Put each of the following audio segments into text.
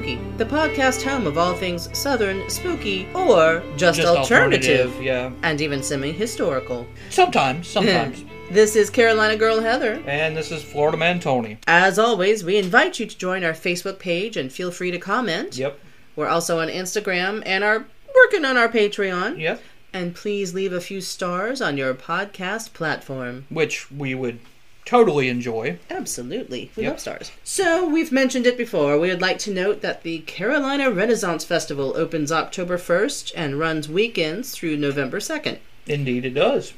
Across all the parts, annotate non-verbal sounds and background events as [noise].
Spooky, the podcast home of all things Southern, spooky, or just, Just alternative, alternative, yeah. and even semi historical. Sometimes, [laughs] sometimes. This is Carolina Girl Heather. and this is Florida Man Tony. As always, we invite you to join our Facebook page and feel free to comment. Yep. We're also on Instagram and are working on our Patreon. Yep. And please leave a few stars on your podcast platform. Which we would totally enjoy. Absolutely. We Yep. love stars. So, we've mentioned it before. We would like to note that the Carolina Renaissance Festival opens October 1st and runs weekends through November 2nd. Indeed, it does.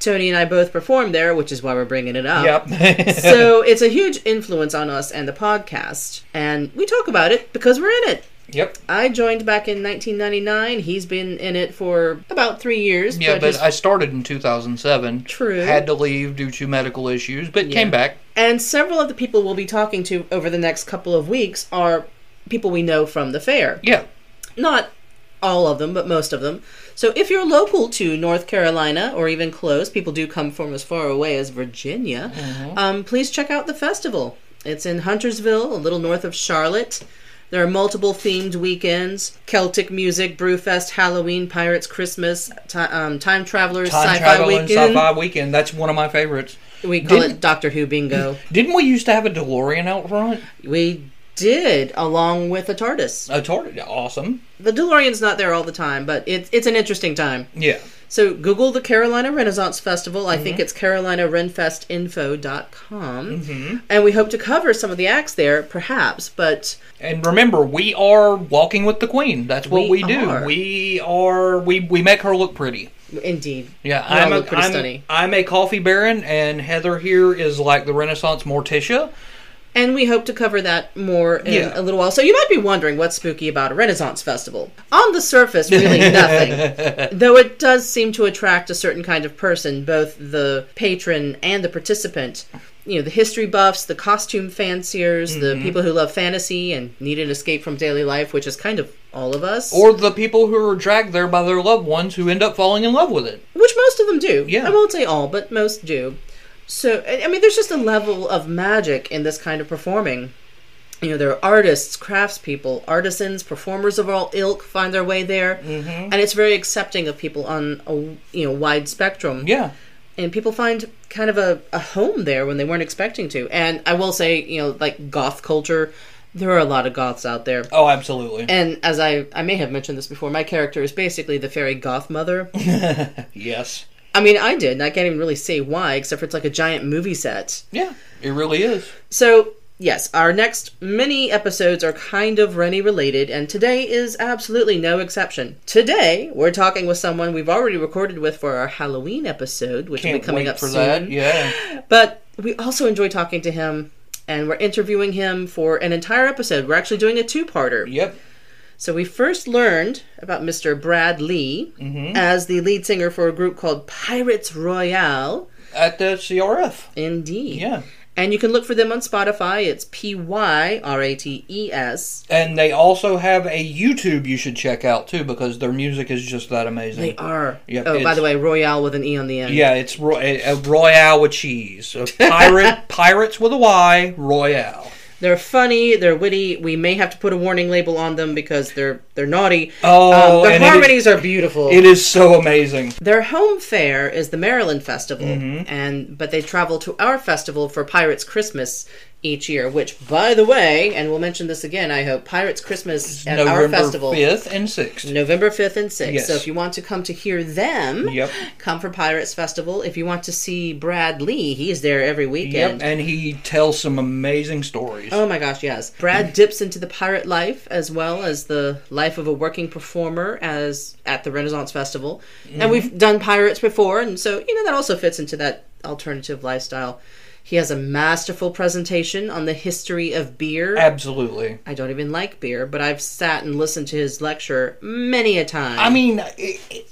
Tony and I both performed there, which is why we're bringing it up. Yep. [laughs] so, it's a huge influence on us and the podcast. And we talk about it because we're in it. Yep. I joined back in 1999. He's been in it for about three years. Yeah, but his- I started in 2007. True. Had to leave due to medical issues, but Yeah. came back. And several of the people we'll be talking to over the next couple of weeks are people we know from the fair. Yeah. Not all of them, but most of them. So if you're local to North Carolina or even close, people do come from as far away as Virginia, um, please check out the festival. It's in Huntersville, a little north of Charlotte. There are multiple themed weekends Celtic music, Brewfest, Halloween, Pirates, Christmas, ti um, Time Travelers, Time Sci Fi traveling Weekend. sci-fi weekend. That's one of my favorites. We call Didn't- it Doctor Who Bingo. [laughs] Didn't we used to have a DeLorean out front? we did, along with a TARDIS. A tortoise. Awesome. The DeLorean's not there all the time, but it's it's an interesting time. Yeah. So Google the Carolina Renaissance Festival. I Mm-hmm. think it's carolinarenfestinfo.com. Mm-hmm. And we hope to cover some of the acts there, perhaps, but And remember, we are walking with the queen. That's what We we, do. are. We are. We we make her look pretty. indeed. Yeah, I'm a, I'm. I'm a coffee baron, and Heather here is like the Renaissance Morticia. And we hope to cover that more in Yeah. a little while. So you might be wondering what's spooky about a Renaissance festival. On the surface, really [laughs] nothing. Though it does seem to attract a certain kind of person, both the patron and the participant. You know, the history buffs, the costume fanciers, the Mm-hmm. people who love fantasy and need an escape from daily life, which is kind of all of us. Or the people who are dragged there by their loved ones who end up falling in love with it. which most of them do. Yeah. I won't say all, but most do. So, I mean, there's just a level of magic in this kind of performing. You know, there are artists, craftspeople, artisans, performers of all ilk find their way there, Mm-hmm. and it's very accepting of people on a you know wide spectrum. Yeah. And people find kind of a, a home there when they weren't expecting to. And I will say, you know, like goth culture, there are a lot of goths out there. Oh, absolutely. And as I I may have mentioned this before, my character is basically the fairy goth mother. [laughs] yes. I mean, I did, and I can't even really say why, except for it's like a giant movie set. Yeah, it really is. So, yes, our next mini episodes are kind of Rennie related, and today is absolutely no exception. Today, we're talking with someone we've already recorded with for our Halloween episode, which will Can't be coming up for soon. that. Yeah. But we also enjoy talking to him, and we're interviewing him for an entire episode. We're actually doing a two parter. Yep. So we first learned about Mr. Brad Lee Mm-hmm. as the lead singer for a group called Pirates Royale. At the CRF. Indeed. Yeah. And you can look for them on Spotify. It's P Y R A T E S. And they also have a YouTube you should check out too because their music is just that amazing. They are. Yep, oh, by the way, Royale with an E on the end. Yeah, it's a Royale with cheese. A pirate, [laughs] pirates with a Y, Royale. They're funny. They're witty. We may have to put a warning label on them because they're they're naughty. Oh, um, their it is- harmonies are beautiful. It is so amazing. Their home fair is the Maryland Festival, Mm-hmm. and but they travel to our festival for Pirates Christmas each year. Which, by the way, and we'll mention this again. I hope Pirates Christmas at our November festival. 5th and 6th. November 5th and 6th. Yes. So if you want to come to hear them, Yep. come for Pirates Festival. If you want to see Brad Lee, he's there every Yep, weekend. and he tells some amazing stories. Oh my gosh, yes. Brad dips into the pirate life as well as the life of a working performer as at the Renaissance Festival. And mm-hmm. we've done pirates before, and so you know that also fits into that alternative lifestyle. He has a masterful presentation on the history of beer. Absolutely. I don't even like beer, but I've sat and listened to his lecture many a time. I mean,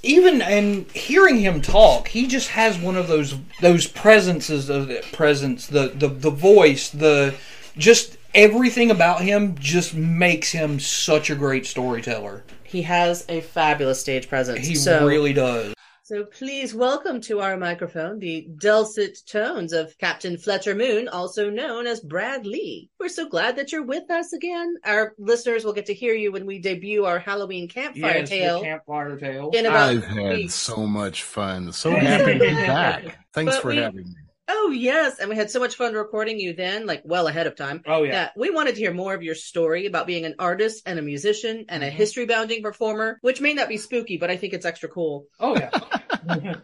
even and hearing him talk, he just has one of those those presences of the presence, the the the voice, the just everything about him just makes him such a great storyteller. he has a fabulous stage presence. He so, really does. So please welcome to our microphone the dulcet tones of Captain Fletcher Moone, also known as Brad Lee. We're so glad that you're with us again. Our listeners will get to hear you when we debut our Halloween campfire Yes, the tale. campfire tale. In about I've had weeks. so much fun. So [laughs] happy to be [laughs] back. Thanks But for we- having me. Oh yes, and we had so much fun recording you then, like well ahead of time. Oh yeah. that we wanted to hear more of your story about being an artist and a musician and a Mhm. history bounding performer, which may not be spooky, but I think it's extra cool. Oh yeah. [laughs]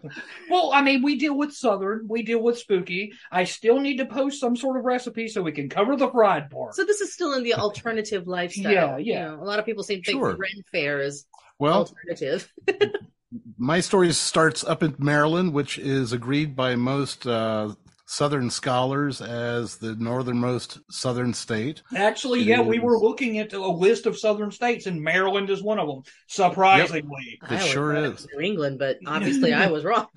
well, I mean, we deal with southern, we deal with spooky. I still need to post some sort of recipe so we can cover the fried part. So this is still in the alternative lifestyle. Yeah, You yeah. know, a lot of people seem to think Sure. Ren Fair is Well, alternative. [laughs] my story starts up in Maryland, which is agreed by most uh, Southern scholars as the northernmost Southern state. Actually, It yeah, we were looking at a list of southern states, and Maryland is one of them. Surprisingly. I sure thought it is. was New England, but obviously I was wrong. [laughs] [laughs]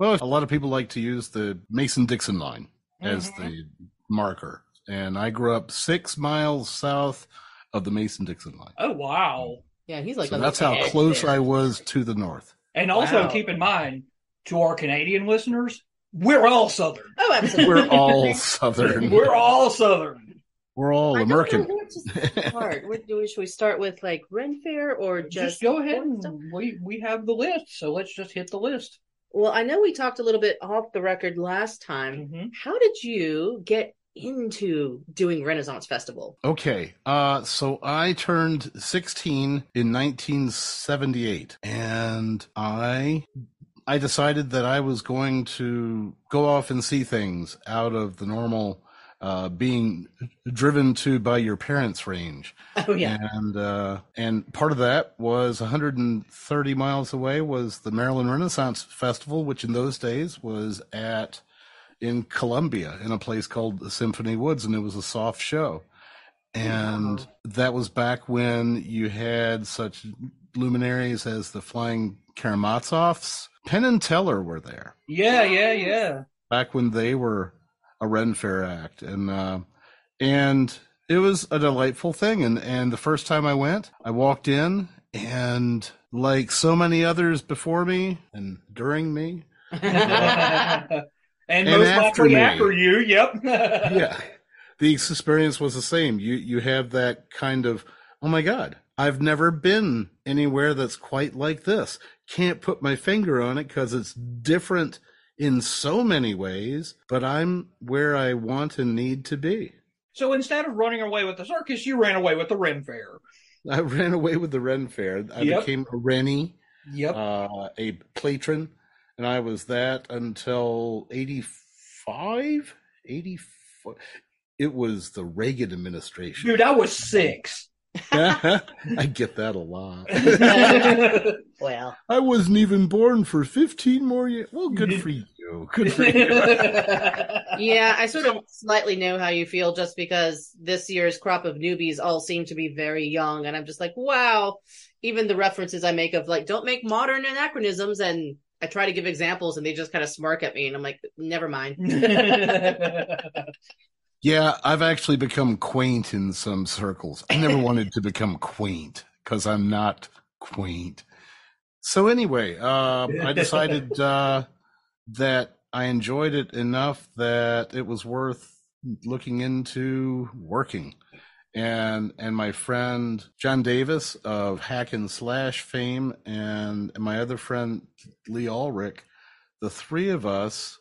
Well, a lot of people like to use the Mason Dixon line as Mhm. the marker. And I grew up six miles south of the Mason Dixon line. oh wow! Yeah, he's like so that's how close there. I was to the north. And also Wow. keep in mind, to our Canadian listeners, we're all southern. Oh, absolutely. We're [laughs] all Southern. We're all southern. We're all I American. know where to start. Where do we, should we start with like Ren Fair or just, Just, go ahead and we we have the list, so let's just hit the list. Well, I know we talked a little bit off the record last time. Mhm. How did you get into doing Renaissance Festival? Okay, uh, so I turned 16 in 1978, and I I decided that I was going to go off and see things out of the normal uh, being driven to by your parents range. [laughs] Oh yeah. And uh, and part of that was 130 miles away was the Maryland Renaissance Festival, which in those days was at in Columbia in a place called the Symphony Woods, and it was a soft show. And Wow. that was back when you had such luminaries as the Flying Karamazovs. Penn and Teller were there Yeah, yeah, yeah. back when they were a Ren Fair act, and uh, and it was a delightful thing. And and the first time I went, I walked in, and like so many others before me and during me, [laughs] and, And most after likely me. after you, yep. [laughs] yeah, the experience was the same. You you have that kind of oh my god, I've never been anywhere that's quite like this. Can't put my finger on it because it's different in so many ways, but I'm where I want and need to be. So instead of running away with the circus, you ran away with the Ren Fair. I ran away with the Ren Fair. I Yep. became a Rennie, Yep. uh, a patron, and I was that until 85, 84. It was the Reagan administration. Dude, I was six. [laughs] I get that a lot. [laughs] Well, I wasn't even born for 15 more years. Well, good for you. Good for you. [laughs] yeah, I sort of slightly know how you feel just because this year's crop of newbies all seem to be very young, and I'm just like, wow. Even the references I make of like, don't make modern anachronisms, and I try to give examples, and they just kind of smirk at me, and I'm like, never mind. [laughs] [laughs] Yeah, I've actually become quaint in some circles. I never wanted to become quaint because I'm not quaint. So anyway, uh, I decided [laughs] uh, that I enjoyed it enough that it was worth looking into working. And and my friend John Davis of Hack and Slash fame and my other friend Lee Ulrich, the three of us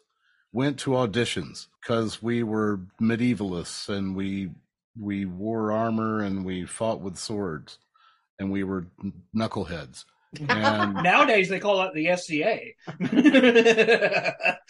went to auditions because we were medievalists and we we wore armor and we fought with swords and we were knuckleheads [laughs] and Nowadays they call it the SCA.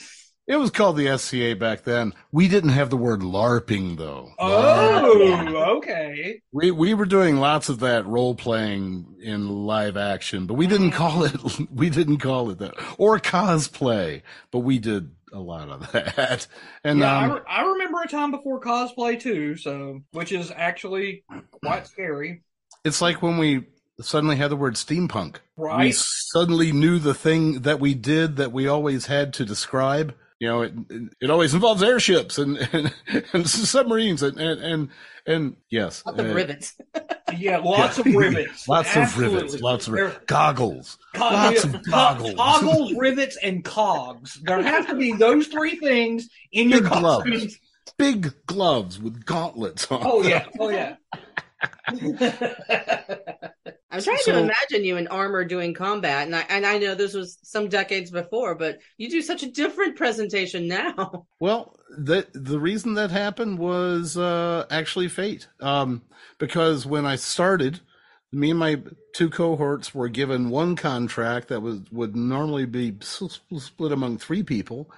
[laughs] it was called the SCA back then. We didn't have the word LARPing though. oh, okay. We we were doing lots of that role playing in live action, but we didn't call it [laughs] we didn't call it that or cosplay, but we did a lot of that. And yeah, I, um, re- I remember a time before cosplay too, so which is actually quite scary, it's like when we suddenly had the word steampunk. Right. We suddenly knew the thing that we did that we always had to describe you know, it, it, it always involves airships and, [laughs] and, and submarines and, and, and, and yes. Lots of uh, rivets. [laughs] Yeah, [laughs] lots of rivets. Lots Absolutely. of rivets. Lots of rivets. Goggles. Co- Lots yeah, of goggles. Goggles, rivets, and cogs. There have to be those three things in your gloves. costumes. Big gloves with gauntlets on. Oh yeah, oh yeah. [laughs] I'm trying So- to imagine you in armor doing combat, and I and I know this was some decades before, but you do such a different presentation now. [laughs] Well, the the reason that happened was uh, actually fate. Um, because when I started, me and my two cohorts were given one contract that was would normally be split among three people,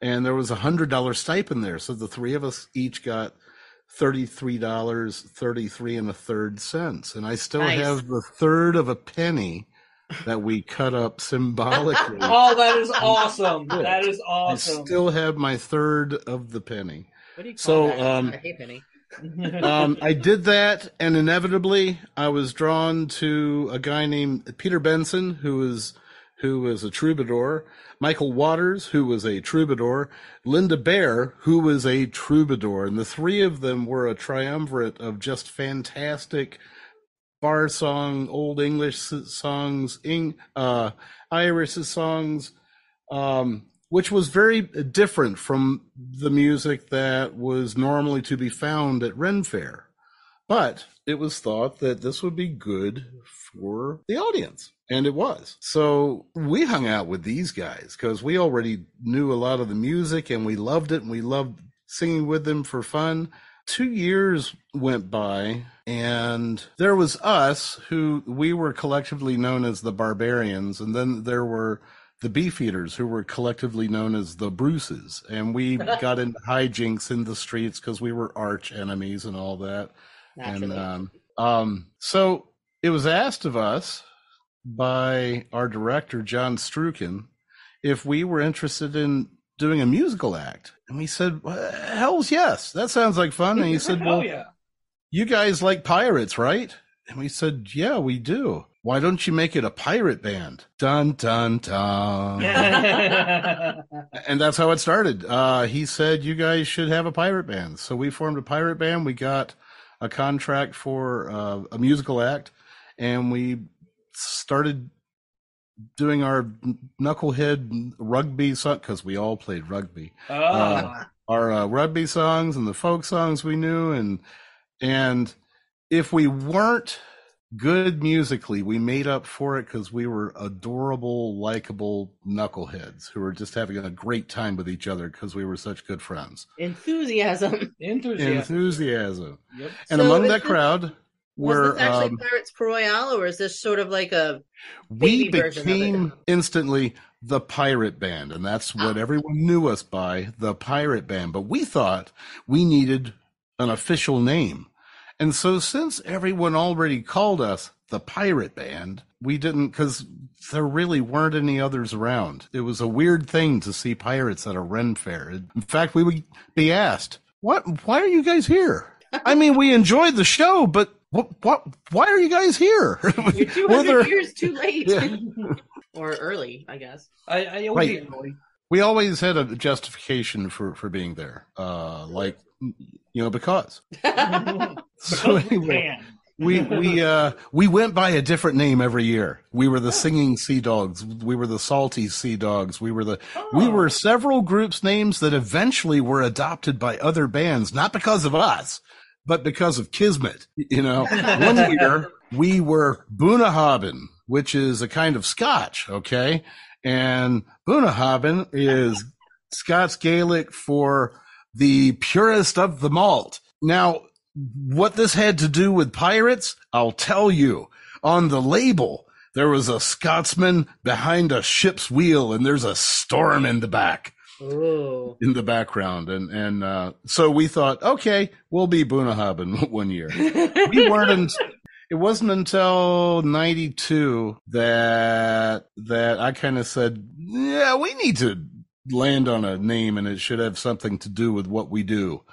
and there was a hundred dollar stipend there. So the three of us each got thirty three dollars thirty three and a third cents, and I still Nice. have the third of a penny that we cut up symbolically. [laughs] Oh, that is awesome. Yeah. That is I awesome. still have my third of the penny. What do you call So, that? um, I hate Penny. [laughs] um, I did that, and inevitably, I was drawn to a guy named Peter Benson, who is who was a troubadour, Michael Waters, who was a troubadour, Linda Bear, who was a troubadour, and the three of them were a triumvirate of just fantastic bar song, old English songs, uh, Irish songs, um, which was very different from the music that was normally to be found at Ren Fair. But it was thought that this would be good for the audience. And it was. So we hung out with these guys because we already knew a lot of the music and we loved it and we loved singing with them for fun. Two years went by and there was us who we were collectively known as the barbarians. And then there were the beefeaters who were collectively known as the Bruces. And we [laughs] got into hijinks in the streets because we were arch enemies and all that. And um, um, so it was asked of us by our director, John Strukin, if we were interested in doing a musical act. And we said, well, Hell's yes, that sounds like fun. And he said, Well, yeah. you guys like pirates, right? And we said, Yeah, we do. Why don't you make it a pirate band? Dun, dun, dun. [laughs] and that's how it started. Uh, he said, "You guys should have a pirate band." So we formed a pirate band. We got a contract for uh, a musical act, and we started doing our knucklehead rugby song because we all played rugby. Ah. Our uh, rugby songs and the folk songs we knew, and and if we weren't good musically, we made up for it because we were adorable, likable knuckleheads who were just having a great time with each other because we were such good friends. Enthusiasm. Enthusiasm. Enthusiasm. Yep. And So among that this- crowd Was were this actually um, Pirates Royale, or is this sort of like a we baby version of it? became instantly the pirate band, and that's what Ah. everyone knew us by, the pirate band. But we thought we needed an official name. And so since everyone already called us the pirate band, we didn't because there really weren't any others around. It was a weird thing to see pirates at a Ren fair. In fact, we would be asked, "What? Why are you guys here?" I mean, we enjoyed the show, but what? What? Why are you guys here? [laughs] You're 200 Were there- years too late, Yeah. [laughs] or early, I guess. I, I, it would Right. we always had a justification for for being there uh like you know because. [laughs] So anyway we we uh we went by a different name every year. We were the singing sea dogs. We were the salty sea dogs. We were the we Oh. were several groups names that eventually were adopted by other bands not because of us but because of kismet. You know one [laughs] year we were Bunnahabhain, which is a kind of scotch okay? And Bunnahabhain is Scots Gaelic for the purest of the malt. Now, what this had to do with pirates, I'll tell you. On the label, there was a Scotsman behind a ship's wheel, and there's a storm in the back, Ooh. in the background, and and uh, so we thought, okay, we'll be Bunnahabhain [laughs] one year. We weren't. In, it wasn't until '92 that that I kind of said, yeah, we need to land on a name, and it should have something to do with what we do.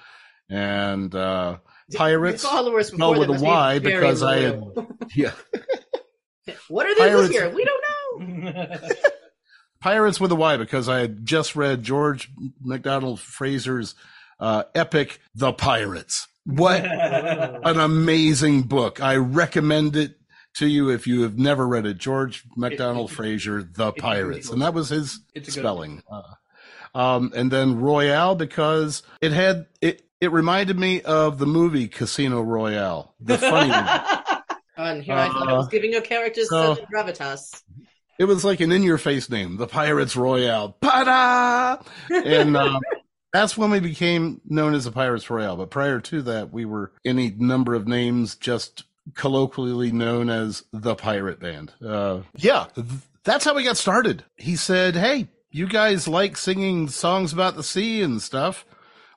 And uh, pirates, Your followers spelled with that a must be Y very because I had- [laughs] yeah, [laughs] What are they this Pirates- year? We don't know. [laughs] Pirates with a Y because I had just read George MacDonald Fraser's uh, epic, The Pirates. What an amazing book. I recommend it to you if you have never read it. George MacDonald Fraser, The Pirates. And that was his It's a good spelling. Uh, um, and then Royale because it had, it, it reminded me of the movie Casino Royale, the funny [laughs] one. And here I thought I was Uh, giving your characters so- such gravitas. It was like an in-your-face name, the Pirates Royale. Pada! And uh, [laughs] that's when we became known as the Pirates Royale. But prior to that, we were any number of names, just colloquially known as the Pirate Band. Uh, yeah, th- that's how we got started. He said, "Hey, you guys like singing songs about the sea and stuff.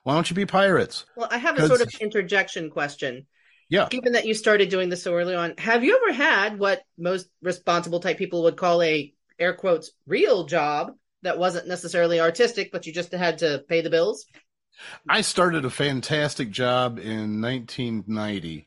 Why don't you be pirates?" Well, I have a sort of interjection question. Yeah. Given that you started doing this so early on, have you ever had what most responsible type people would call a air quotes real job that wasn't necessarily artistic, but you just had to pay the bills? I started a fantastic job in 1990.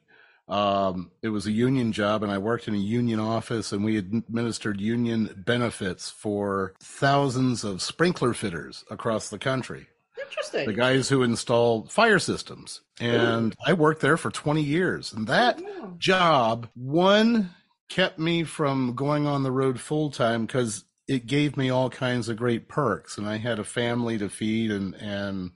Um, it was a union job, and I worked in a union office, and we administered union benefits for thousands of sprinkler fitters across the country. Interesting. The guys who install fire systems. And I worked there for 20 years. And that Oh, job, one, kept me from going on the road full time because it gave me all kinds of great perks. And I had a family to feed and, and,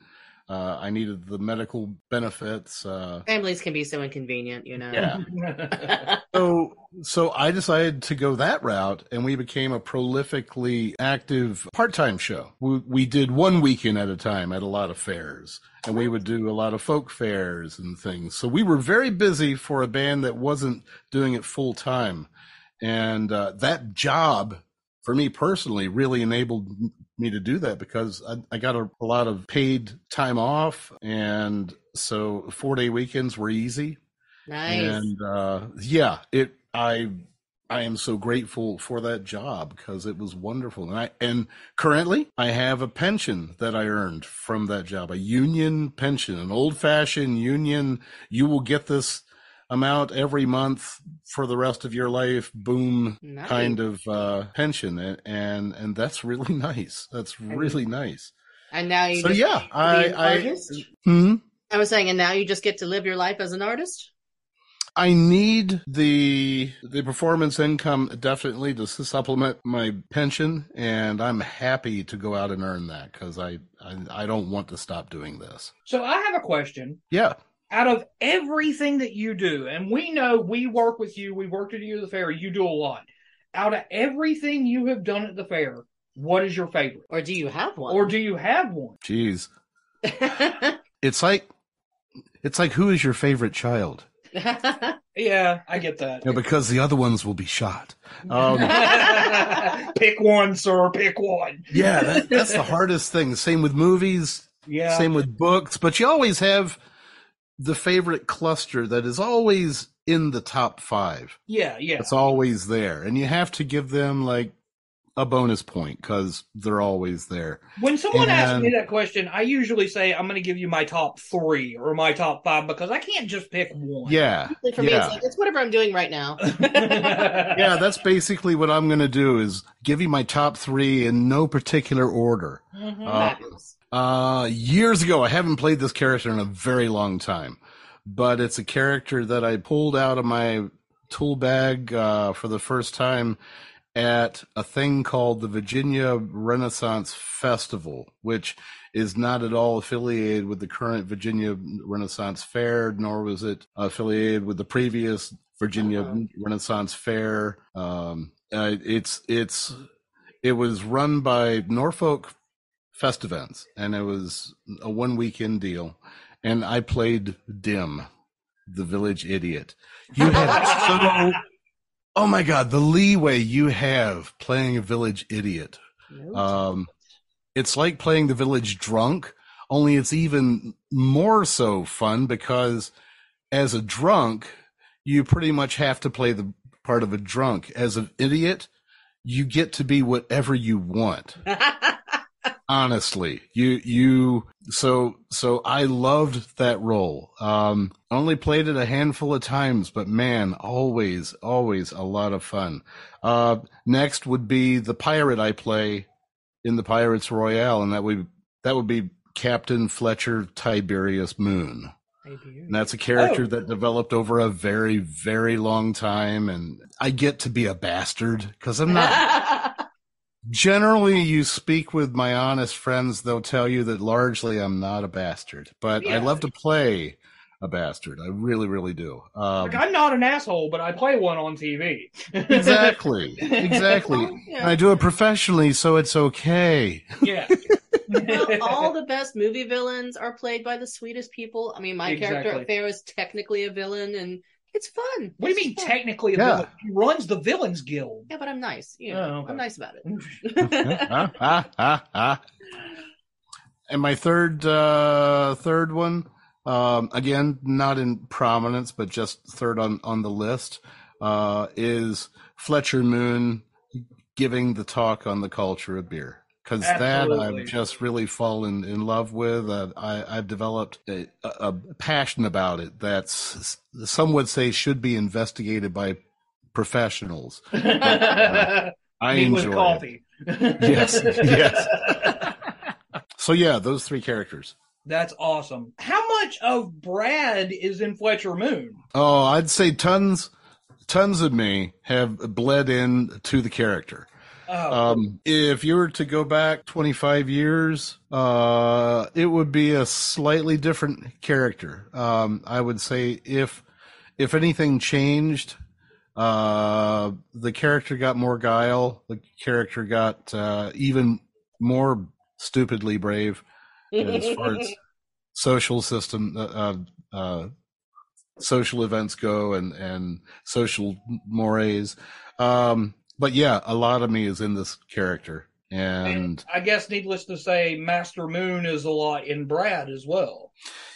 uh, I needed the medical benefits. Uh, Families can be so inconvenient, you know. Yeah. [laughs] so, so I decided to go that route, and we became a prolifically active part-time show. We, we did one weekend at a time at a lot of fairs, and we would do a lot of folk fairs and things. So we were very busy for a band that wasn't doing it full time, and uh, that job for me personally really enabled me to do that because I, I got a, a lot of paid time off, and so four-day weekends were easy. nice. And uh, yeah, it I I am so grateful for that job because it was wonderful. And I and currently I have a pension that I earned from that job, a union pension, an old fashioned union. You will get this amount every month for the rest of your life. Boom, Nice. kind of uh, pension, and, and and that's really [laughs] nice. That's really nice. And now you So just yeah, I an I artist? hmm. I was saying, and now you just get to live your life as an artist? I need the the performance income definitely to supplement my pension, and I'm happy to go out and earn that because I, I I don't want to stop doing this. So I have a question. Yeah, Out of everything that you do, and we know we work with you, we worked with you at the fair, you do a lot. Out of everything you have done at the fair, what is your favorite? Or do you have one? Or do you have one? jeez, [laughs] it's like it's like who is your favorite child? [laughs] Yeah, I get that. You know, because the other ones will be shot. [laughs] Um, pick one, sir. Pick one. yeah, that, that's the hardest thing. Same with movies. Yeah. Same with books, but you always have the favorite cluster that is always in the top five. Yeah, yeah. It's always there, and you have to give them like a bonus point because they're always there. When someone asks me that question, I usually say I'm going to give you my top three or my top five because I can't just pick one. Yeah, For me, yeah, it's like, it's whatever I'm doing right now. [laughs] yeah. That's basically what I'm gonna do is give you my top three in no particular order. Mhm. Uh, Fabulous. Uh, years ago, I haven't played this character in a very long time, but it's a character that I pulled out of my tool bag uh, for the first time at a thing called the Virginia Renaissance Festival, which is not at all affiliated with the current Virginia Renaissance Fair, nor was it affiliated with the previous Virginia Oh. Renaissance Fair. Um, uh, it's it's it was run by Norfolk Fest Events, and it was a one weekend deal. And I played Dim, the village idiot. You had [laughs] so oh my god, the leeway you have playing a village idiot. Um, it's like playing the village drunk, only it's even more so fun because as a drunk, you pretty much have to play the part of a drunk. As an idiot, you get to be whatever you want [laughs] honestly you you so so i loved that role um only played it a handful of times but man always always a lot of fun uh next would be the pirate i play in the Pirates Royale, and that would that would be Captain Fletcher Tiberius Moone. And that's a character Oh. that developed over a very, very long time. And I get to be a bastard because I'm not. Generally, you speak with my honest friends, they'll tell you that largely I'm not a bastard, but I love to play a bastard. I really, really do. Um, Like I'm not an asshole, but I play one on TV. exactly. [laughs] Exactly. And Yeah. I do it professionally, so it's okay. yeah. [laughs] Well, all the best movie villains are played by the sweetest people. I mean, my character Exactly. at Fair is technically a villain, and it's fun. What do you mean fun. technically a Yeah. villain? He runs the Villains Guild. Yeah, but I'm nice. You know, Oh, okay. I'm nice about it. Ah, ah, ah, ah. And my third uh, third one, um, again, not in prominence, but just third on on the list, uh, is Fletcher Moone giving the talk on the culture of beer. Because that I've just really fallen in love with. Uh, I, I've developed a, a, passion about it. That's some would say should be investigated by professionals. I [laughs] Me with enjoy it. [laughs] Yes, yes. So yeah, those three characters. That's awesome. How much of Brad is in Fletcher Moone? Oh, I'd say tons, tons of me have bled in to the character. Oh, Um, if you were to go back 25 years, uh, it would be a slightly different character. Um, I would say if, if anything changed, uh, the character got more guile. The character got, uh, even more stupidly brave as far as [laughs] social system, uh, uh, uh, social events go and, and social mores. Um, but yeah, a lot of me is in this character, and and I guess needless to say, Master Moone is a lot in Brad as well.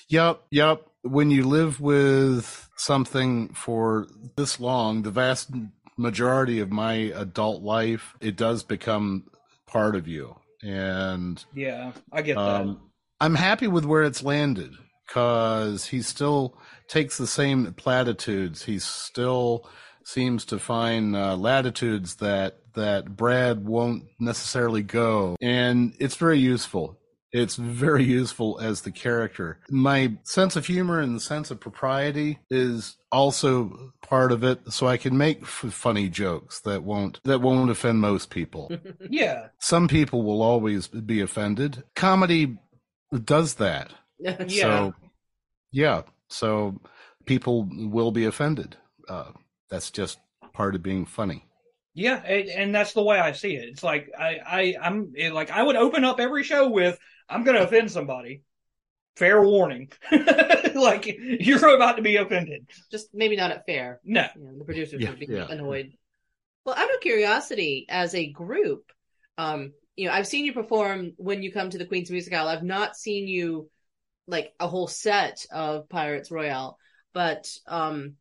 yep, yep. When you live with something for this long, the vast majority of my adult life, it does become part of you, and Yeah, I get that. um, I'm happy with where it's landed because he still takes the same platitudes. He's still seems to find uh, latitudes that that Brad won't necessarily go, and it's very useful. It's very useful as the character. My sense of humor and the sense of propriety is also part of it, so I can make f- funny jokes that won't that won't offend most people [laughs] yeah, some people will always be offended. Comedy does that. [laughs] yeah. So, yeah. So people will be offended. Uh, that's just part of being funny. Yeah, and, and that's the way I see it. It's like I, I, I'm it, like I would open up every show with I'm going to offend somebody. Fair warning, [laughs] like you're about to be offended. Just maybe not at Fair. No, You know, the producers Yeah, would be yeah. annoyed. Well, out of curiosity, as a group, um, you know, I've seen you perform when you come to the Queen's Music Hall. I've not seen you like a whole set of Pirates Royale, but um,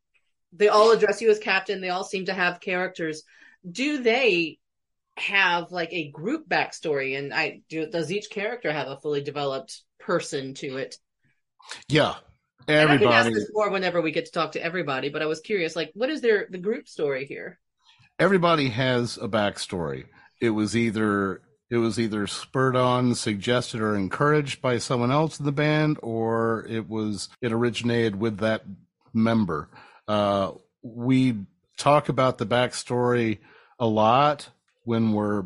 they all address you as captain. They all seem to have characters. Do they have like a group backstory? And I do. Does each character have a fully developed person to it? Yeah. And I can ask this more whenever we get to talk to everybody. But I was curious, like, what is their the group story here? everybody has a backstory. It was either it was either spurred on, suggested, or encouraged by someone else in the band, or it was it originated with that member. Uh, we talk about the backstory a lot when we're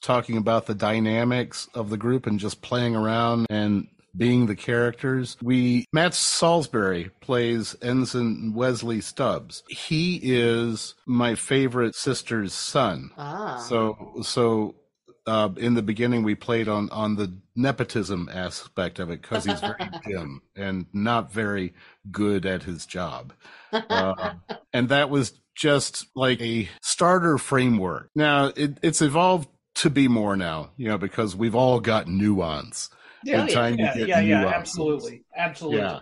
talking about the dynamics of the group and just playing around and being the characters. We Matt Salisbury plays Ensign Wesley Stubbs. He is my favorite sister's son. Ah, So so uh, in the beginning we played on on the nepotism aspect of it because he's very [laughs] dim and not very good at his job. Uh, [laughs] and that was just like a starter framework. Now it, it's evolved to be more now, you know, because we've all got nuance. yeah, the time you yeah, get yeah, yeah, nuances. absolutely, absolutely. Yeah.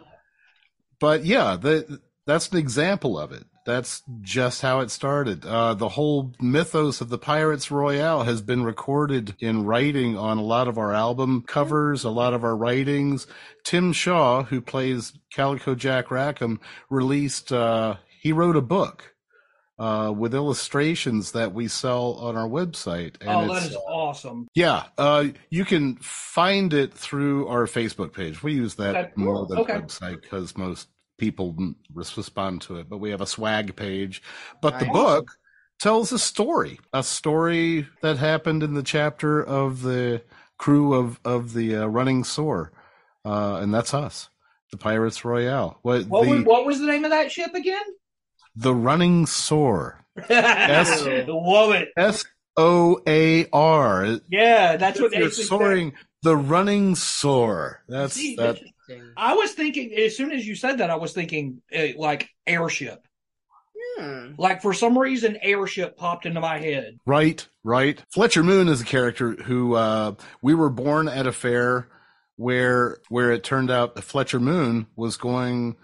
But yeah, the, that's an example of it. That's just how it started. Uh, the whole mythos of the Pirates Royale has been recorded in writing on a lot of our album covers, a lot of our writings. Tim Shaw, who plays Calico Jack Rackham, released, uh, he wrote a book uh, with illustrations that we sell on our website. And oh, that is awesome. yeah, uh, you can find it through our Facebook page. We use that Okay. more than Okay. website because most people respond to it. But we have a swag page. But the book tells a story, a story that happened in the chapter of the crew of of the uh, Running Soar, uh, and that's us, the Pirates Royale. What, What, the was, what was the name of that ship again? the Running Soar, yes. Love it. S O A R. Yeah, that's what You're soaring. The Running Soar. That's See, that. Interesting. I was thinking as soon as you said that, I was thinking uh, like airship. Hmm. Like for some reason, airship popped into my head. Right, right. Fletcher Moone is a character who uh, we were born at a fair where where it turned out that Fletcher Moone was going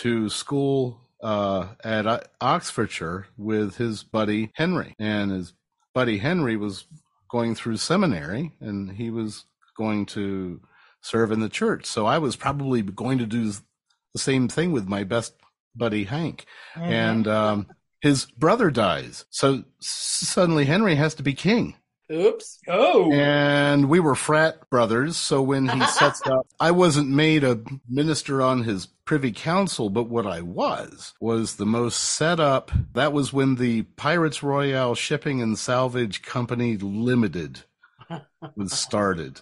to school uh, at O- Oxfordshire with his buddy Henry, and his buddy Henry was going through seminary, and he was going to serve in the church. So I was probably going to do the same thing with my best buddy Hank Mm-hmm. and um, his brother dies. So suddenly Henry has to be king. Oops. oh, And we were frat brothers. So when he [laughs] sets up, I wasn't made a minister on his privy council, but what I was was the most set up. That was when the Pirates Royale Shipping and Salvage Company Limited [laughs] was started.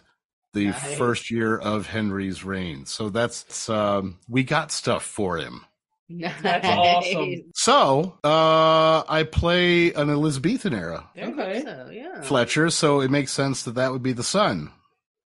The Nice. first year of Henry's reign. So that's, um, we got stuff for him. [laughs] That's awesome. So, uh, I play an Elizabethan era Okay. So, yeah. Fletcher, so it makes sense that that would be the son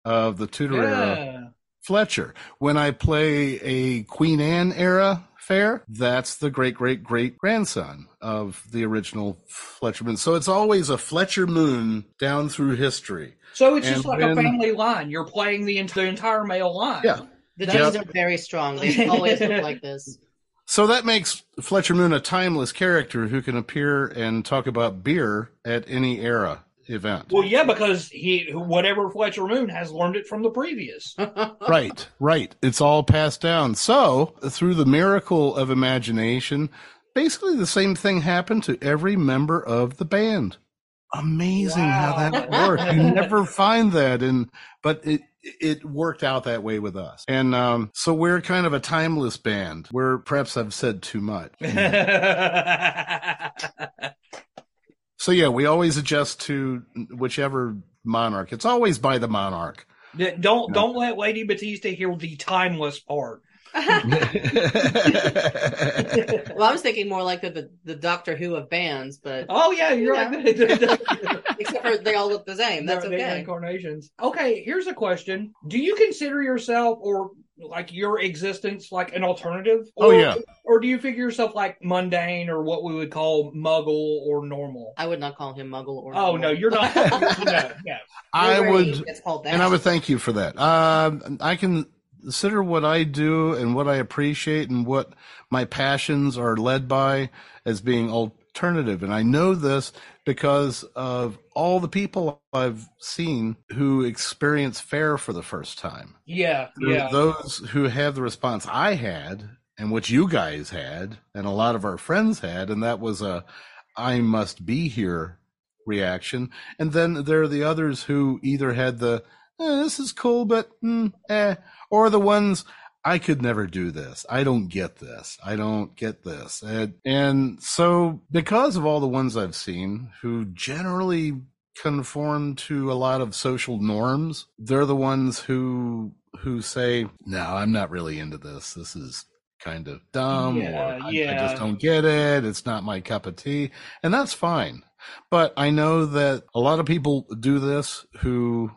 of the Tudor era. Fletcher. When I play a Queen Anne era fair, that's the great great great grandson of the original Fletcher Moone. So it's always a Fletcher Moone down through history. So it's just And like a family line. You're playing the, the entire male line. Yeah. The Yep. genes are very strong. They always look like this. [laughs] So that makes Fletcher Moone a timeless character who can appear and talk about beer at any era event. Well, yeah, because he whatever Fletcher Moone has learned it from the previous. [laughs] right, right. It's all passed down. So, through the miracle of imagination, basically the same thing happened to every member of the band. Amazing how that worked. You [laughs] never find that in, but it it worked out that way with us. And um, so we're kind of a timeless band. Where perhaps I've said too much. [laughs] So yeah, we always adjust to whichever monarch. It's always by the monarch. don't don't let Lady Batista hear the timeless part. [laughs] [laughs] Well, I was thinking more like the, the, the Doctor Who of bands, but Oh yeah, you're Yeah. right. [laughs] except for they all look the same. That's They're- they're okay. Incarnations. Okay, here's a question: Do you consider yourself or like your existence like an alternative? Oh, Or- yeah. Or do you figure yourself like mundane or what we would call muggle or normal? I would not call him Muggle or. Oh no, you're not. [laughs] no, no. I You're would. right. That. And I would thank you for that. Um, I can consider what I do and what I appreciate and what my passions are led by as being alternative. And I know this because of all the people I've seen who experience fair for the first time. Yeah, yeah. Those who have the response I had and what you guys had and a lot of our friends had, and that was a I must be here reaction. And then there are the others who either had the eh, this is cool, but mm, eh, or the ones I could never do this. I don't get this. I don't get this. And, and so because of all the ones I've seen who generally conform to a lot of social norms, they're the ones who who say, "No, I'm not really into this. This is kind of dumb Yeah, or I, I just don't get it. It's not my cup of tea." And that's fine. But I know that a lot of people do this who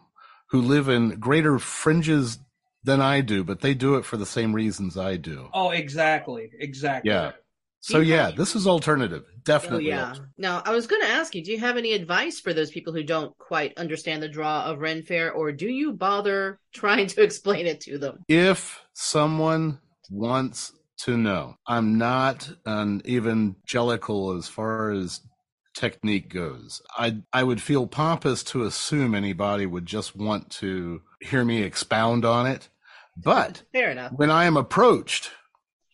who live in greater fringes than I do, but they do it for the same reasons I do. Oh, exactly, exactly. Yeah. So yeah, this is alternative. Oh Definitely. yeah. alternative. Now I was going to ask you, do you have any advice for those people who don't quite understand the draw of Ren Fair, or do you bother [laughs] trying to explain it to them? If someone wants to know, I'm not an evangelical as far as technique goes. I I would feel pompous to assume anybody would just want to hear me expound on it. But [laughs] Fair enough. when I am approached,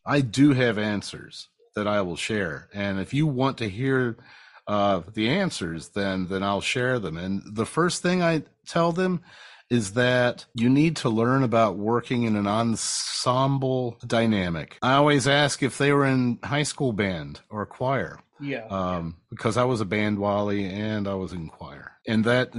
I do have answers. that I will share. And if you want to hear uh, the answers, then then I'll share them. And the first thing I tell them is that you need to learn about working in an ensemble dynamic. I always ask if they were in high school band or choir. Yeah. Um, because I was a band wally and I was in choir. And that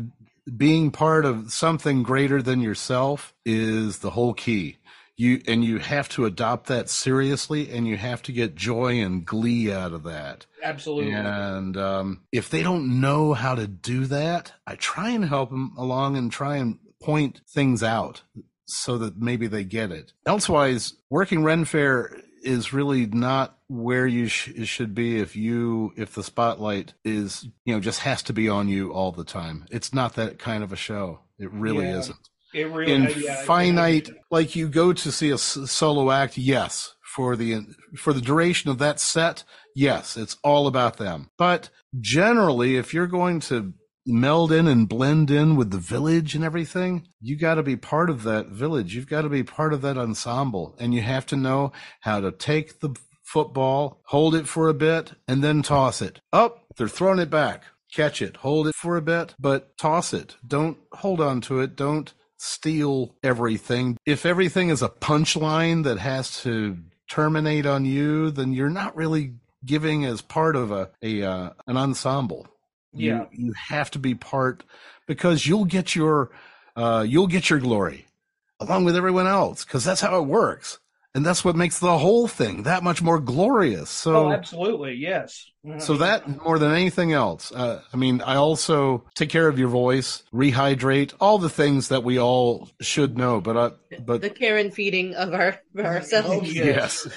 being part of something greater than yourself is the whole key. You and you have to adopt that seriously and you have to get joy and glee out of that. Absolutely. And um, if they don't know how to do that, I try and help them along and try and point things out so that maybe they get it. Elsewise, working Ren Fair is really not where you sh- should be if you if the spotlight is you know just has to be on you all the time. It's not that kind of a show. It really Yeah. isn't. It really In yeah, finite, like you go to see a s- solo act, yes, for the for the duration of that set, yes, it's all about them. But generally, if you're going to meld in and blend in with the village and everything, you got to be part of that village. You've got to be part of that ensemble, and you have to know how to take the football, hold it for a bit, and then toss it. Up, they're throwing it back. Catch it, hold it for a bit, but toss it. Don't hold on to it. Don't steal everything. If everything is a punchline that has to terminate on you, then you're not really giving as part of a, a uh, an ensemble. You- you have to be part because you'll get your uh, you'll get your glory along with everyone else because that's how it works, and that's what makes the whole thing that much more glorious. So Oh, absolutely. Yes. so that more than anything else, uh, I mean, I also take care of your voice, rehydrate, all the things that we all should know. But I, but the care and feeding of our of ourselves. Oh, yeah. [laughs] yes,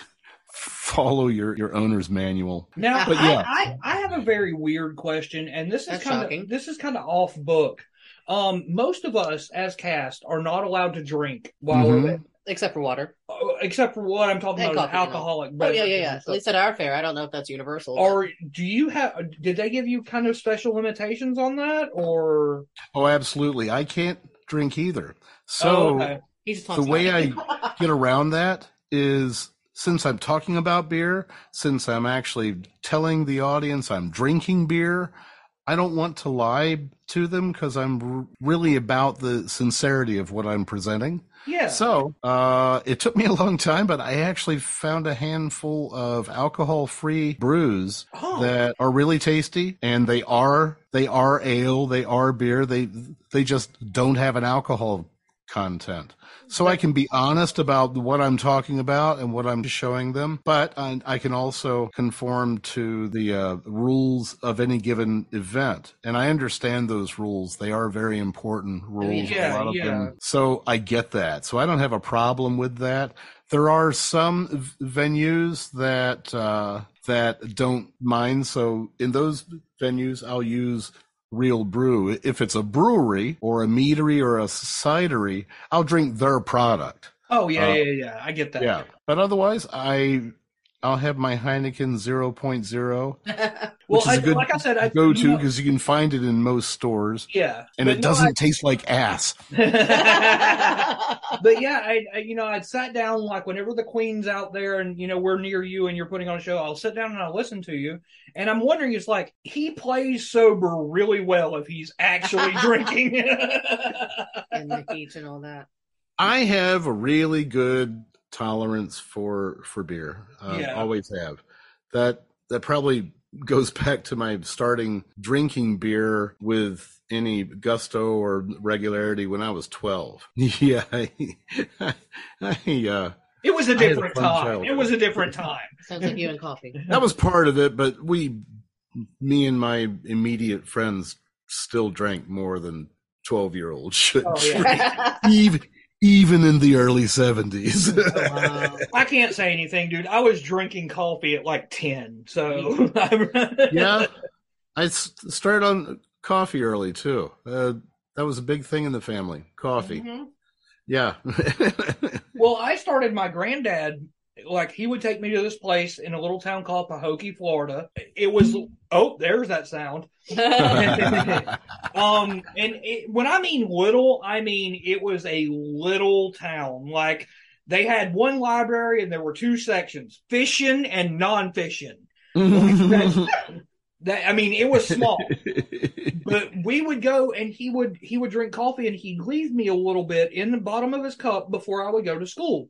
follow your your owner's manual. Now, But yeah. I, I, I have a very weird question, and this is kind of this is kind of off book. Um, most of us as cast are not allowed to drink while Mhm. we're Except for water. uh, except for what I'm talking And about, coffee and all. alcoholic. Oh yeah, yeah, yeah. At least at our fair, I don't know if that's universal. Or do you have? Did they give you kind of special limitations on that, or Oh, absolutely. I can't drink either. So Oh, okay. the way. I [laughs] get around that is since I'm talking about beer, since I'm actually telling the audience I'm drinking beer, I don't want to lie to them because I'm r- really about the sincerity of what I'm presenting. Yeah, So uh, it took me a long time, but I actually found a handful of alcohol-free brews Oh. that are really tasty, and they are they are ale, they are beer. They they just don't have an alcohol content. So I can be honest about what I'm talking about and what I'm showing them, but I, I can also conform to the uh, rules of any given event. And I understand those rules. They are very important rules. Yeah, a lot of yeah. them. So I get that. So I don't have a problem with that. There are some v- venues that uh, that don't mind. So in those venues, I'll use real brew. If it's a brewery or a meadery or a cidery, I'll drink their product. oh yeah, uh, yeah, yeah. I get that. Yeah. But otherwise, I I'll have my Heineken 0.0, [laughs] Well, which is I, a good like I said, I go to you know- because you can find it in most stores, yeah, and it no, doesn't taste like ass. [laughs] But yeah, I, I you know I'd sat down like whenever the Queen's out there and you know we're near you and you're putting on a show, I'll sit down and I'll listen to you, and I'm wondering, it's like he plays sober really well if he's actually [laughs] drinking. and the heat and all that. I have a really good tolerance for for beer. Uh, Yeah. Always have. That that probably [laughs] goes back to my starting drinking beer with any gusto or regularity when I was 12. [laughs] Yeah. I, I, uh, it was a I had a different fun time. childhood. It was a different time. Sounds like you and coffee. [laughs] that was part of it, but we, me and my immediate friends still drank more than 12 year olds should Oh, yeah. drink, even, even in the early 70s. wow. [laughs] I can't say anything, dude. I was drinking coffee at like ten, so [laughs] yeah, [laughs] I started on coffee early too. Uh, that was a big thing in the family. Coffee. Mhm. Yeah. Well, I started my granddad like he would take me to this place in a little town called Pahokee, Florida. It was oh, there's that sound. [laughs] Um, and it, when I mean little, I mean it was a little town. Like They had one library and there were two sections, fishing and non-fishing. That I mean, it was small, but we would go and he would he would drink coffee and he'd leave me a little bit in the bottom of his cup before I would go to school.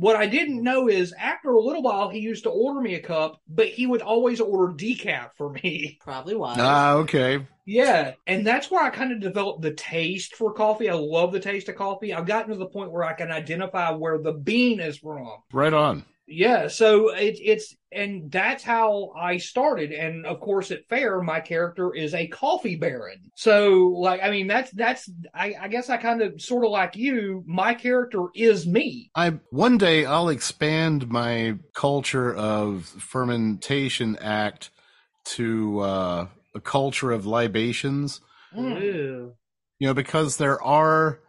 What I didn't know is after a little while he used to order me a cup, but he would always order decaf for me. [laughs] Probably why. Ah, okay. Yeah, and that's where I kind of developed the taste for coffee. I love the taste of coffee. I've gotten to the point where I can identify where the bean is from. Right on. Yeah, so it, it's and that's how I started. And of course, at Fair, my character is a coffee baron. So, like, I mean, that's that's I, I guess I kind of sort of like you. My character is me. I one day I'll expand my culture of fermentation act to uh, a culture of libations. Ooh. You know, because there are,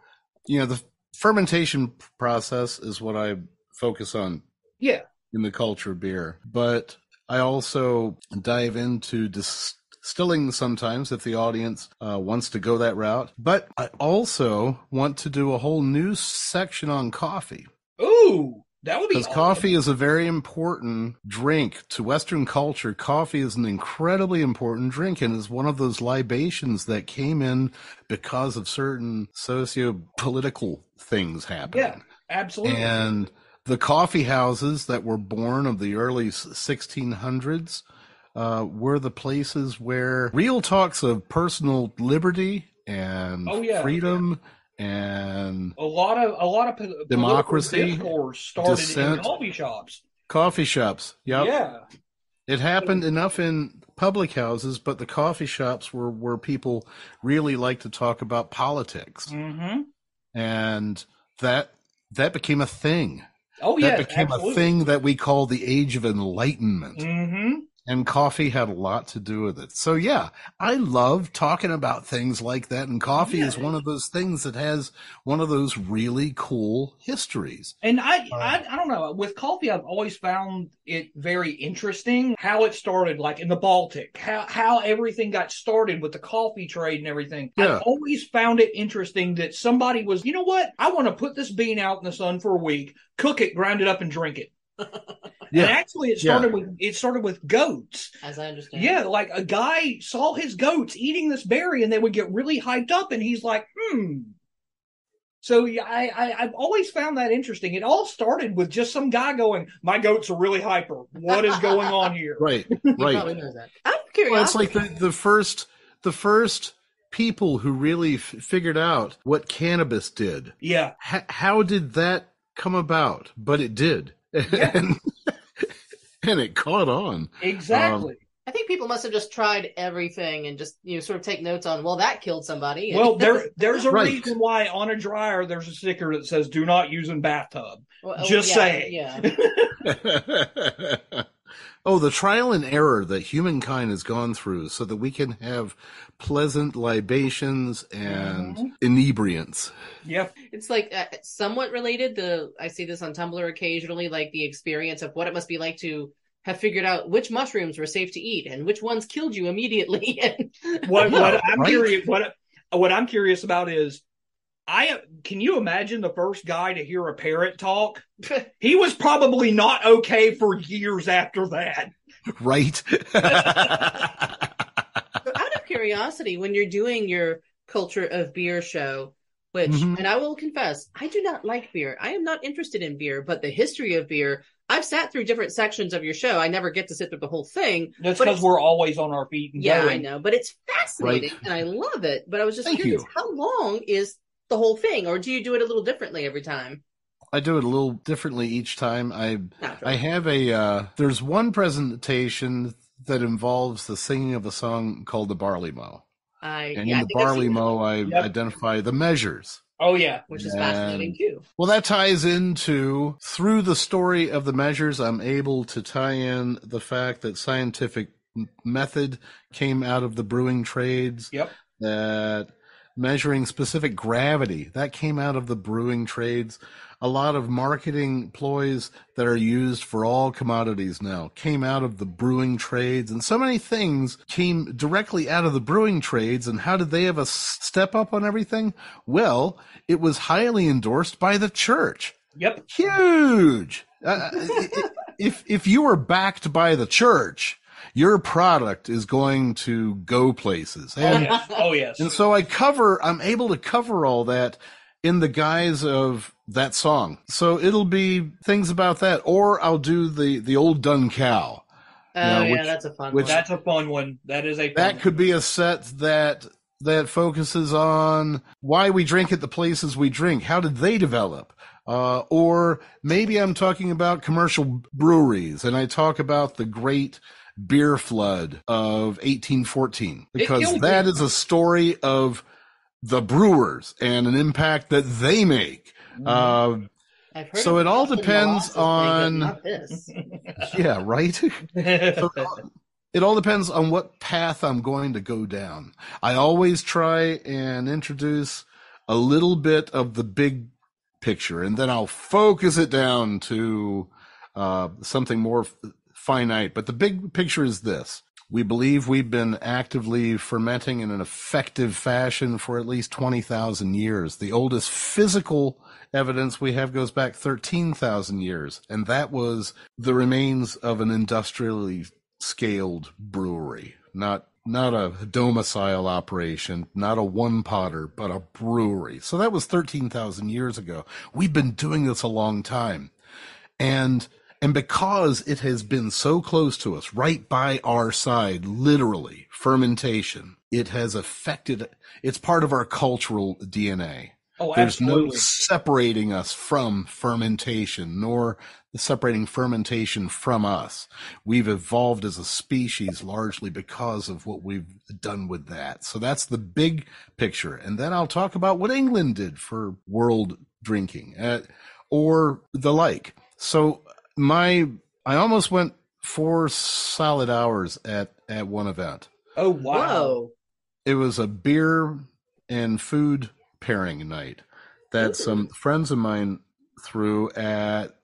you know, the fermentation process is what I focus on Yeah, in the culture of beer. But I also dive into distilling sometimes if the audience uh, wants to go that route. But I also want to do a whole new section on coffee. ooh, that would be Because awesome. coffee is a very important drink to Western culture. Coffee is an incredibly important drink and is one of those libations that came in because of certain socio-political things happening. Yeah, absolutely. And the coffee houses that were born of the early 1600s uh, were the places where real talks of personal liberty and Oh, yeah. freedom and a lot of a lot of Democracy, discourse started in dissent. coffee shops. coffee shops. Yep. Yeah, It happened enough in public houses, but the coffee shops were where people really like to talk about politics. mm-hmm. And that that became a thing. Oh that yeah, became a thing that we call the age of enlightenment. Mm-hmm. And coffee had a lot to do with it. So yeah, I love talking about things like that. And coffee is one of those things that has one of those really cool histories. And I, Uh, I, I don't know. With coffee, I've always found it very interesting how it started, like in the Baltic, how how everything got started with the coffee trade and everything. Yeah. I've always found it interesting that somebody was, you know what? I want to put this bean out in the sun for a week, cook it, grind it up, and drink it. Yeah. And actually, it started with it started with goats. As I understand. Yeah, like a guy saw his goats eating this berry, and they would get really hyped up, and he's like, hmm. So yeah, I, I I've always found that interesting. It all started with just some guy going, "My goats are really hyper. What is going on [laughs] here?" Right. He Right. probably knows that. Out of curiosity. Well, it's like the, the first the first people who really f- figured out what cannabis did. Yeah, H- how did that come about? But it did, [laughs] and, and it caught on. Um, exactly. I think people must have just tried everything and just you know sort of take notes on. Well, that killed somebody. well, there [laughs] there's a Right. reason why on a dryer there's a sticker that says "Do not use in bathtub." Well, oh, just yeah, saying. Yeah. [laughs] oh, the trial and error that humankind has gone through, so that we can have pleasant libations and Mhm. inebriants. Yep. It's like uh, somewhat related. The I see this on Tumblr occasionally, like the experience of what it must be like to have figured out which mushrooms were safe to eat and which ones killed you immediately. [laughs] And What what I'm right? curious what what I'm curious about is I can you imagine the first guy to hear a parrot talk? He was probably not okay for years after that. Right? [laughs] Out of curiosity, when you're doing your culture of beer show, which, Mhm. and I will confess, I do not like beer. I am not interested in beer, but the history of beer, I've sat through different sections of your show. I never get to sit through the whole thing. That's because we're always on our feet and Yeah, going. I know, but it's fascinating Right. and I love it. But I was just Thank curious, you. how long is the whole thing, or do you do it a little differently every time? I do it a little differently each time. I I have a uh, there's one presentation that involves the singing of a song called the Barley Mow. I, And yeah, in the I've Barley Mow I Yep. identify the measures. Oh yeah. which is And- fascinating too. Well, that ties into through the story of the measures. I'm able to tie in the fact that scientific method came out of the brewing trades. Yep. That measuring specific gravity that came out of the brewing trades. A lot of marketing ploys that are used for all commodities now came out of the brewing trades, and so many things came directly out of the brewing trades. And how did they have a step up on everything? Well, it was highly endorsed by the church. Yep. Huge. Uh, if if you were backed by the church, your product is going to go places. Oh And, yes. Oh yes. and so I cover, I'm able to cover all that in the guise of that song. So it'll be things about that, or I'll do the the old dun cow. Oh Yeah, yeah, which- that's a fun which- one. That's a fun one. That is a fun That one. could be a set that that focuses on why we drink at the places we drink. How did they develop? Uh, or maybe I'm talking about commercial breweries, and I talk about the great beer flood of 1814 because killed that beer. is a story of the brewers and an impact that they make. Mm-hmm. Uh, [laughs] [laughs] so it all depends on- this. yeah, right. So it all depends on what path I'm going to go down. I always try and introduce a little bit of the big picture, and then I'll focus it down to uh, something more f- finite. But the big picture is this. We believe we've been actively fermenting in an effective fashion for at least 20,000 years. The oldest physical evidence we have goes back 13,000 years, and that was the remains of an industrially scaled brewery, not not a domicile operation, not a one potter, but a brewery. So that was 13,000 years ago. We've been doing this a long time. And and because it has been so close to us, right by our side, literally, fermentation, it has affected it's part of our cultural DNA. oh, There's no separating us from fermentation, nor separating fermentation from us. We've evolved as a species largely because of what we've done with that. So that's the big picture. And then I'll talk about what England did for world drinking uh, or the like. So my, I almost went four solid hours at, at one event. Oh wow. Whoa. It was a beer and food pairing night that Ooh. some friends of mine threw at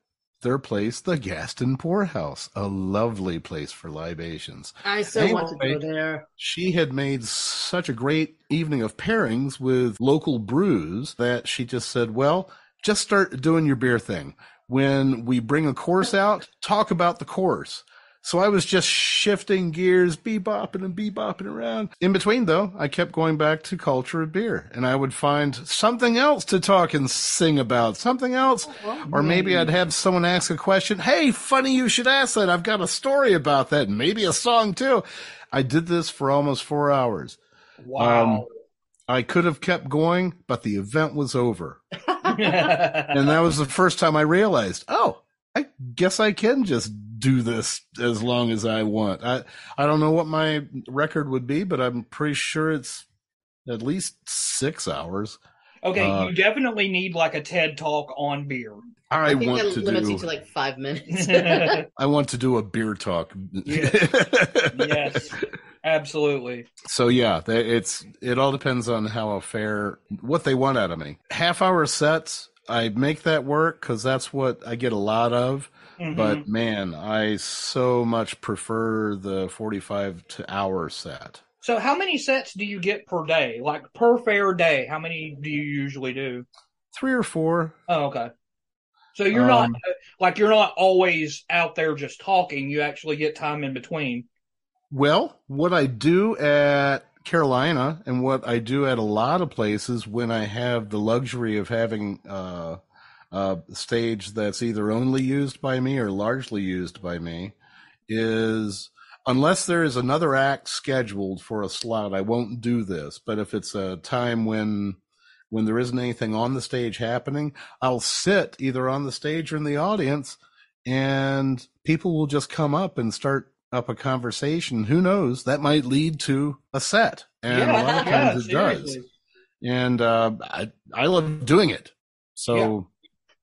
their place, the Gaston Poorhouse, a lovely place for libations. I so Hey, want to go there. She had made such a great evening of pairings with local brews that she just said, well, just start doing your beer thing. When we bring a course out, talk about the course. So I was just shifting gears, bebopping and bebopping around. In between, though, I kept going back to culture of beer, and I would find something else to talk and sing about, something else. Oh, or maybe I'd have someone ask a question. Hey, funny you should ask that. I've got a story about that, and maybe a song too. I did this for almost four hours. Wow. Um, I could have kept going, but the event was over. [laughs] And that was the first time I realized, oh, I guess I can just do this as long as I want. I I don't know what my record would be, but I'm pretty sure it's at least six hours. Okay, uh, you definitely need like a TED talk on beer. I, I, think want that to limits do. you to like five minutes. [laughs] I want to do a beer talk. yes, absolutely. So yeah, it's it all depends on how a fair what they want out of me. Half hour sets, I make that work because that's what I get a lot of. Mhm. But man, I so much prefer the forty-five to hour set. So, how many sets do you get per day? Like per fair day, how many do you usually do? Three or four. Oh, okay. So you're not Um, like you're not always out there just talking. You actually get time in between. Well, what I do at Carolina and what I do at a lot of places when I have the luxury of having uh, a stage that's either only used by me or largely used by me is unless there is another act scheduled for a slot, I won't do this. But if it's a time when when there isn't anything on the stage happening, I'll sit either on the stage or in the audience and people will just come up and start up a conversation. Who knows? That might lead to a set. And a lot of yeah, times it [laughs] does. And uh, I, I love doing it. So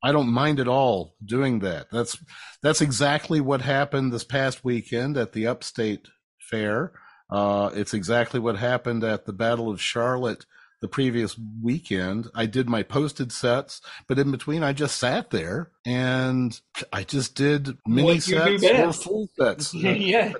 I don't mind at all doing that. That's that's exactly what happened this past weekend at the Upstate Fair. Uh, it's exactly what happened at the Battle of Charlotte the previous weekend. I did my posted sets, but in between, I just sat there and I just did mini What sets or full sets. [laughs] yeah,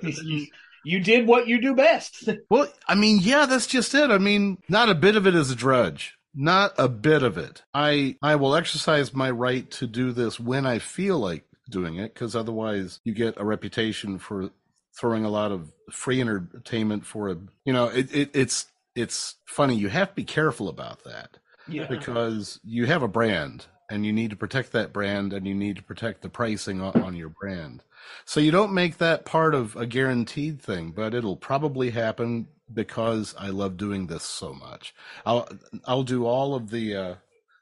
you did what you do best. [laughs] Well, I mean, yeah, that's just it. I mean, not a bit of it is a drudge. Not a bit of it. I I will exercise my right to do this when I feel like doing it, because otherwise you get a reputation for throwing a lot of free entertainment for a you know it, it it's it's funny you have to be careful about that Yeah. because you have a brand and you need to protect that brand and you need to protect the pricing on, your brand. So you don't make that part of a guaranteed thing, but it'll probably happen because I love doing this so much. I'll I'll do all of the uh,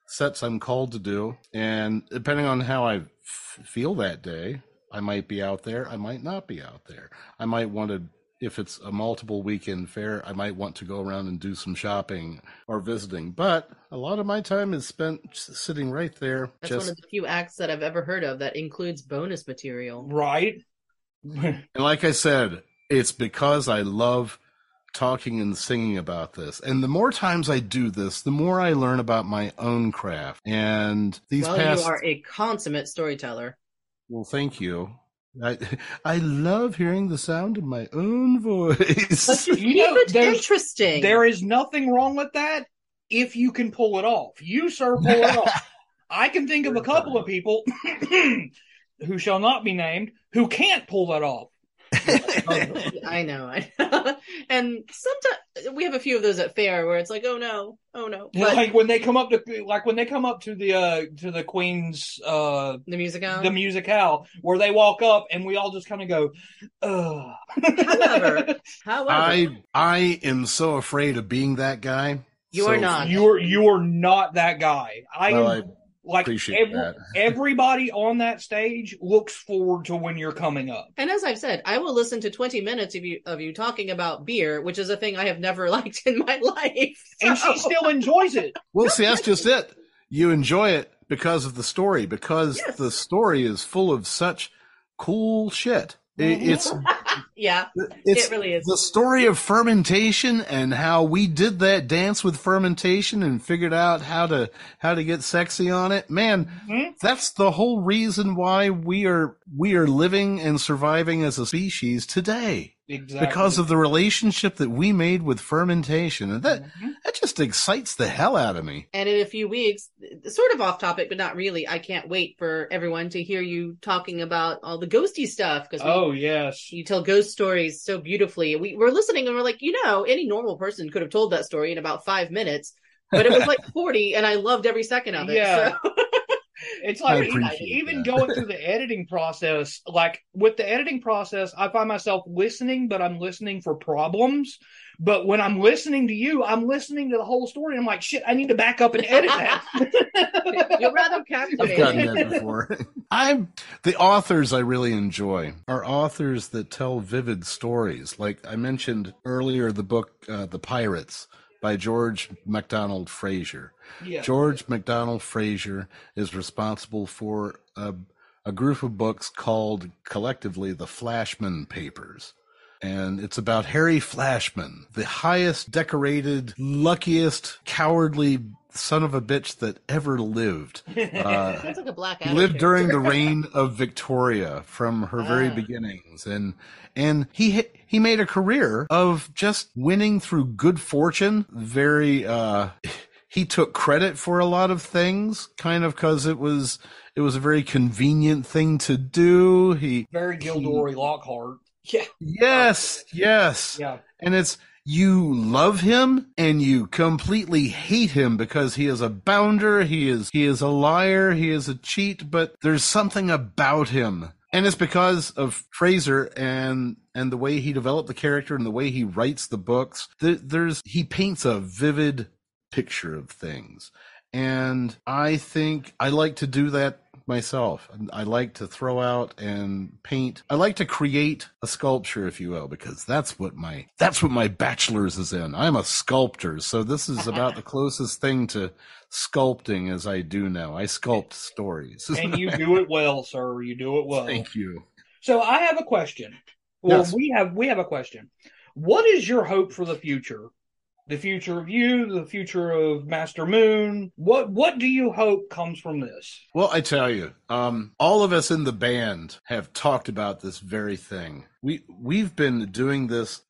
sets I'm called to do, and depending on how I f- feel that day, I might be out there, I might not be out there. I might want to if it's a multiple weekend fair, I might want to go around and do some shopping or visiting. But a lot of my time is spent sitting right there. That's just one of the few acts that I've ever heard of that includes bonus material. Right. and like I said, it's because I love talking and singing about this. And the more times I do this, the more I learn about my own craft. And these well, past you are a consummate storyteller. well, thank you. I [laughs] I love hearing the sound of my own [laughs] voice. you Keep know, it interesting. there is nothing wrong with that if you can pull it off. You sir pull it off. [laughs] I can think of a couple of people [clears throat] who shall not be named who can't pull that off. [laughs] I know, I know. and sometimes we have a few of those at fair where it's like, oh no, oh no. But like when they come up to like when they come up to the uh to the Queen's uh the music out. the musicale where they walk up and we all just kind of go, ugh. However, [laughs] however, I I am so afraid of being that guy. You are not. you're you're not that guy. I Well, am like appreciate every- that. [laughs] everybody on that stage looks forward to when you're coming up. and as I've said, I will listen to 20 minutes of you of you talking about beer, which is a thing I have never [laughs] liked in my life. And she still enjoys it. [laughs] Well, see, that's just it. You enjoy it because of the story, because Yes. the story is full of such cool shit. It, it's [laughs] yeah, it's it really is. the story of fermentation and how we did that dance with fermentation and figured out how to how to get sexy on it. Man, Mhm. that's the whole reason why we are we are living and surviving as a species today Exactly. because of the relationship that we made with fermentation, and that Mhm. that just excites the hell out of me. And in a few weeks, sort of off topic, but not really. I can't wait for everyone to hear you talking about all the ghosty stuff because Oh yes. you tell ghost stories so beautifully. We were listening and we're like, you know, any normal person could have told that story in about five minutes, but it was like [laughs] 40, and I loved every second of it. Yeah. So. [laughs] It's like appreciate even that. going through [laughs] the editing process, like with the editing process, I find myself listening, but I'm listening for problems. But when I'm listening to you, I'm listening to the whole story. I'm like, shit, I need to back up and edit that. [laughs] You're rather captivating. I've captivating. gotten that before. [laughs] I'm the authors I really enjoy are authors that tell vivid stories. Like I mentioned earlier, the book uh, "The Pirates" by George MacDonald Fraser. yeah. George MacDonald Fraser is responsible for a, a group of books called collectively the Flashman Papers. And it's about Harry Flashman, the highest decorated, luckiest, cowardly son of a bitch that ever lived. [laughs] Uh, Sounds like a black he lived during the reign of Victoria from her very Ah. beginnings, and and he he made a career of just winning through good fortune. Very, uh, he took credit for a lot of things, kind of because it was it was a very convenient thing to do. He Very Gilderoy Lockhart. Yeah. yes, yes, Yeah. and it's you love him and you completely hate him because he is a bounder, he is he is a liar, he is a cheat, but there's something about him. And it's because of Fraser and and the way he developed the character and the way he writes the books. There, there's he paints a vivid picture of things. And I think I like to do that myself. I like to throw out and paint. I like to create a sculpture, if you will, because that's what my that's what my bachelor's is in. I'm a sculptor, so this is about the [laughs] closest thing to sculpting as I do now. I sculpt stories. And you [laughs] do it well, sir. You do it well. Thank you. So I have a question. Well, Yes. we have we have a question. What is your hope for the future the future of you, the future of Master Moone. What what do you hope comes from this? Well, I tell you, um, all of us in the band have talked about this very thing. We we've been doing this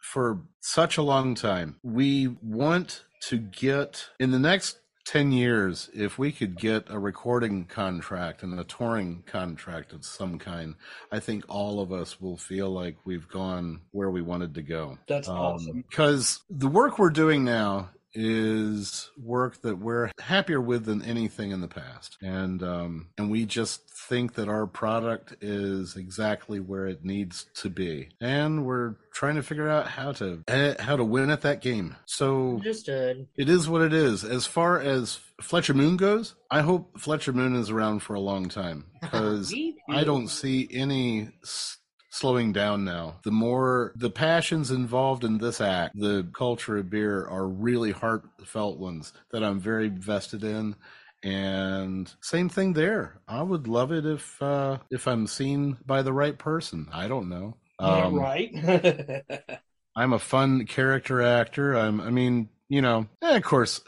for such a long time. We want to get in the next 10 years if we could get a recording contract and a touring contract of some kind i think all of us will feel like we've gone where we wanted to go That's um, awesome. because the work we're doing now is work that we're happier with than anything in the past. And um, and we just think that our product is exactly where it needs to be. And we're trying to figure out how to how to win at that game. So Understood. it is what it is. As far as Fletcher Moone goes, I hope Fletcher Moone is around for a long time. [laughs] Because I don't see any s- slowing down now. The more the passions involved in this act, the culture of beer are really heartfelt ones that I'm very vested in. And same thing there. I would love it if uh, if I'm seen by the right person. I don't know. Um, yeah, right. [laughs] I'm a fun character actor. I'm, I mean, you know, eh, of course,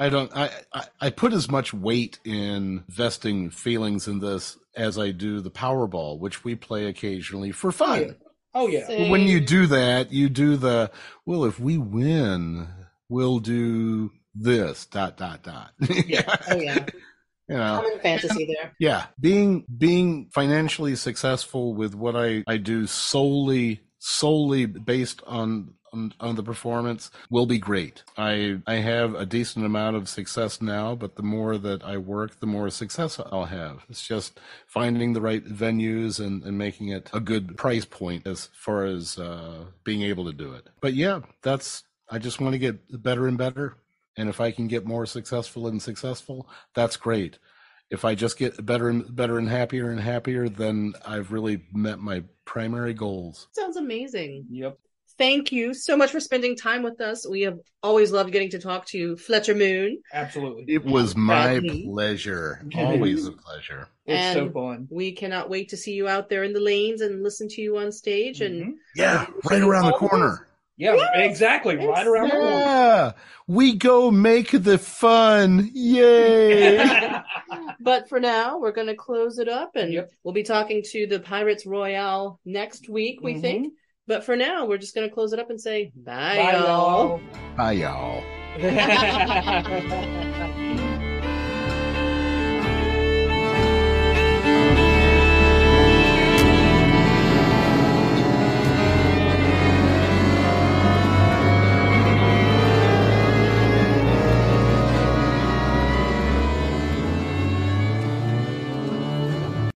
I don't, I, I, I put as much weight in vesting feelings in this as I do the Powerball, which we play occasionally for fun. oh yeah. Same. When you do that, you do the, well, if we win, we'll do this, dot, dot, dot. [laughs] Yeah. Oh yeah. [laughs] You know, Common fantasy there. yeah, being being financially successful with what I I do solely solely based on on, on the performance will be great. I I have a decent amount of success now, but the more that I work, the more success I'll have. It's just finding the right venues and, and making it a good price point as far as uh, being able to do it. But yeah, that's I just want to get better and better. And if I can get more successful and successful, that's great if I just get better and better and happier and happier, then I've really met my primary goals. Sounds amazing. Yep. Thank you so much for spending time with us. We have always loved getting to talk to you, Fletcher Moone. Absolutely. It was my Brad Lee. pleasure. Always a pleasure. It's so And- fun. We cannot wait to see you out there in the lanes and listen to you on stage. And Mhm. Yeah, right around the corner. Yeah, Yes, exactly. Right around the corner. Yeah, we go make the fun. Yay. [laughs] but for now, we're going to close it up, and Yep. we'll be talking to the Pirates Royale next week. We Mhm. think. But for now, we're just going to close it up and say bye, Bye, y'all. y'all. Bye, y'all. [laughs] [laughs]